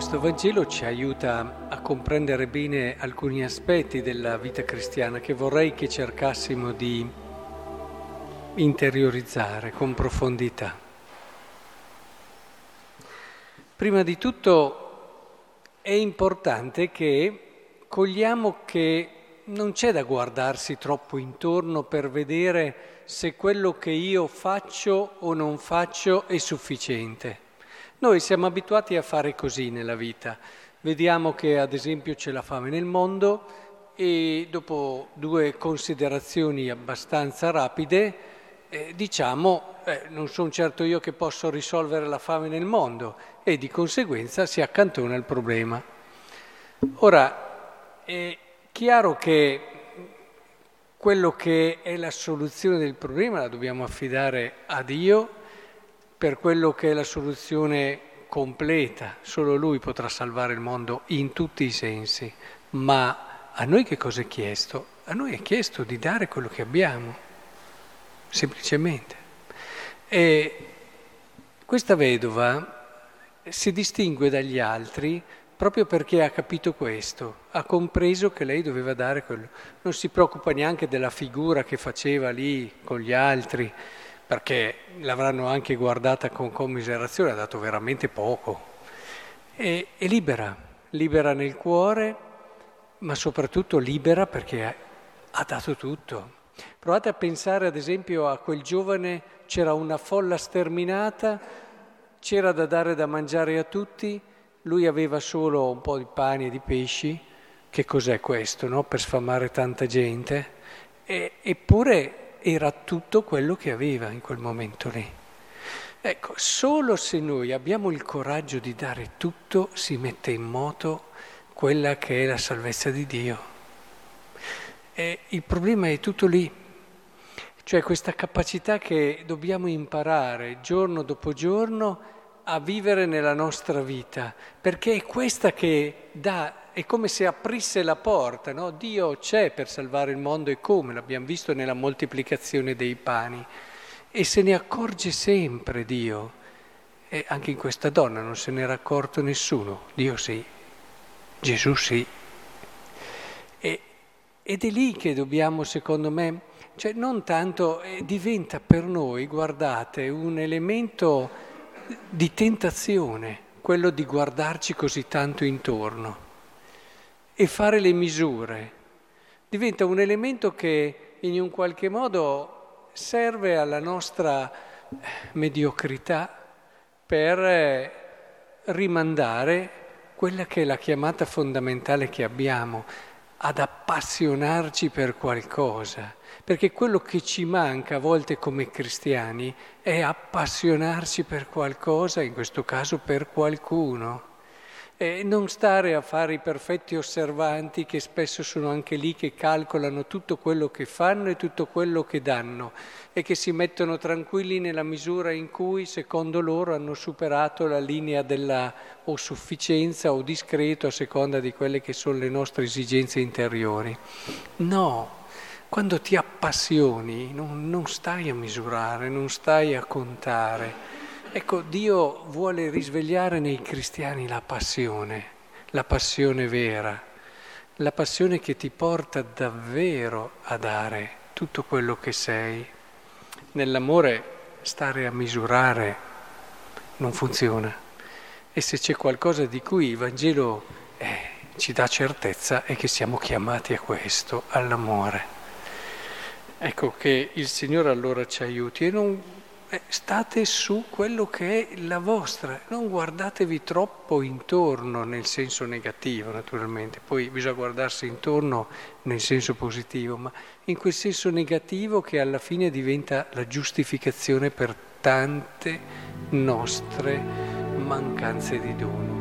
questo Vangelo ci aiuta a comprendere bene alcuni aspetti della vita cristiana che vorrei che cercassimo di interiorizzare con profondità. Prima di tutto è importante che cogliamo che non c'è da guardarsi troppo intorno per vedere se quello che io faccio o non faccio è sufficiente. Noi siamo abituati a fare così nella vita. Vediamo che ad esempio c'è la fame nel mondo e dopo due considerazioni abbastanza rapide eh, diciamo eh, non sono certo io che posso risolvere la fame nel mondo e di conseguenza si accantona il problema. Ora, è chiaro che quello che è la soluzione del problema la dobbiamo affidare a Dio per quello che è la soluzione completa, solo lui potrà salvare il mondo in tutti i sensi, ma a noi che cosa è chiesto? A noi è chiesto di dare quello che abbiamo, semplicemente. E questa vedova si distingue dagli altri proprio perché ha capito questo, ha compreso che lei doveva dare quello. Non si preoccupa neanche della figura che faceva lì con gli altri, perché l'avranno anche guardata con commiserazione, ha dato veramente poco. E, è libera, libera nel cuore, ma soprattutto libera perché ha dato tutto. Provate a pensare ad esempio a quel giovane, c'era una folla sterminata, c'era da dare da mangiare a tutti, lui aveva solo un po' di pani e di pesci, che cos'è questo, no? Per sfamare tanta gente. E, eppure era tutto quello che aveva in quel momento lì. Ecco, solo se noi abbiamo il coraggio di dare tutto si mette in moto quella che è la salvezza di Dio. E il problema è tutto lì, cioè questa capacità che dobbiamo imparare giorno dopo giorno a vivere nella nostra vita, perché è questa che dà è come se aprisse la porta, no? Dio c'è per salvare il mondo e come, l'abbiamo visto nella moltiplicazione dei pani. E se ne accorge sempre Dio. E anche in questa donna non se n'era accorto nessuno. Dio sì, Gesù sì. E, ed è lì che dobbiamo, secondo me, cioè non tanto, eh, diventa per noi, guardate, un elemento di tentazione, quello di guardarci così tanto intorno e fare le misure. Diventa un elemento che in un qualche modo serve alla nostra eh, mediocrità per eh, rimandare quella che è la chiamata fondamentale che abbiamo, ad appassionarci per qualcosa, perché quello che ci manca a volte come cristiani è appassionarci per qualcosa, in questo caso per qualcuno. E non stare a fare i perfetti osservanti che spesso sono anche lì che calcolano tutto quello che fanno e tutto quello che danno e che si mettono tranquilli nella misura in cui secondo loro hanno superato la linea della o sufficienza o discreto a seconda di quelle che sono le nostre esigenze interiori. No, quando ti appassioni non, non stai a misurare, non stai a contare Ecco, Dio vuole risvegliare nei cristiani la passione, la passione vera, la passione che ti porta davvero a dare tutto quello che sei. Nell'amore stare a misurare non funziona. E se c'è qualcosa di cui il Vangelo eh, ci dà certezza è che siamo chiamati a questo, all'amore. Ecco che il Signore allora ci aiuti e non eh, state su quello che è la vostra, non guardatevi troppo intorno nel senso negativo naturalmente, poi bisogna guardarsi intorno nel senso positivo, ma in quel senso negativo che alla fine diventa la giustificazione per tante nostre mancanze di dono.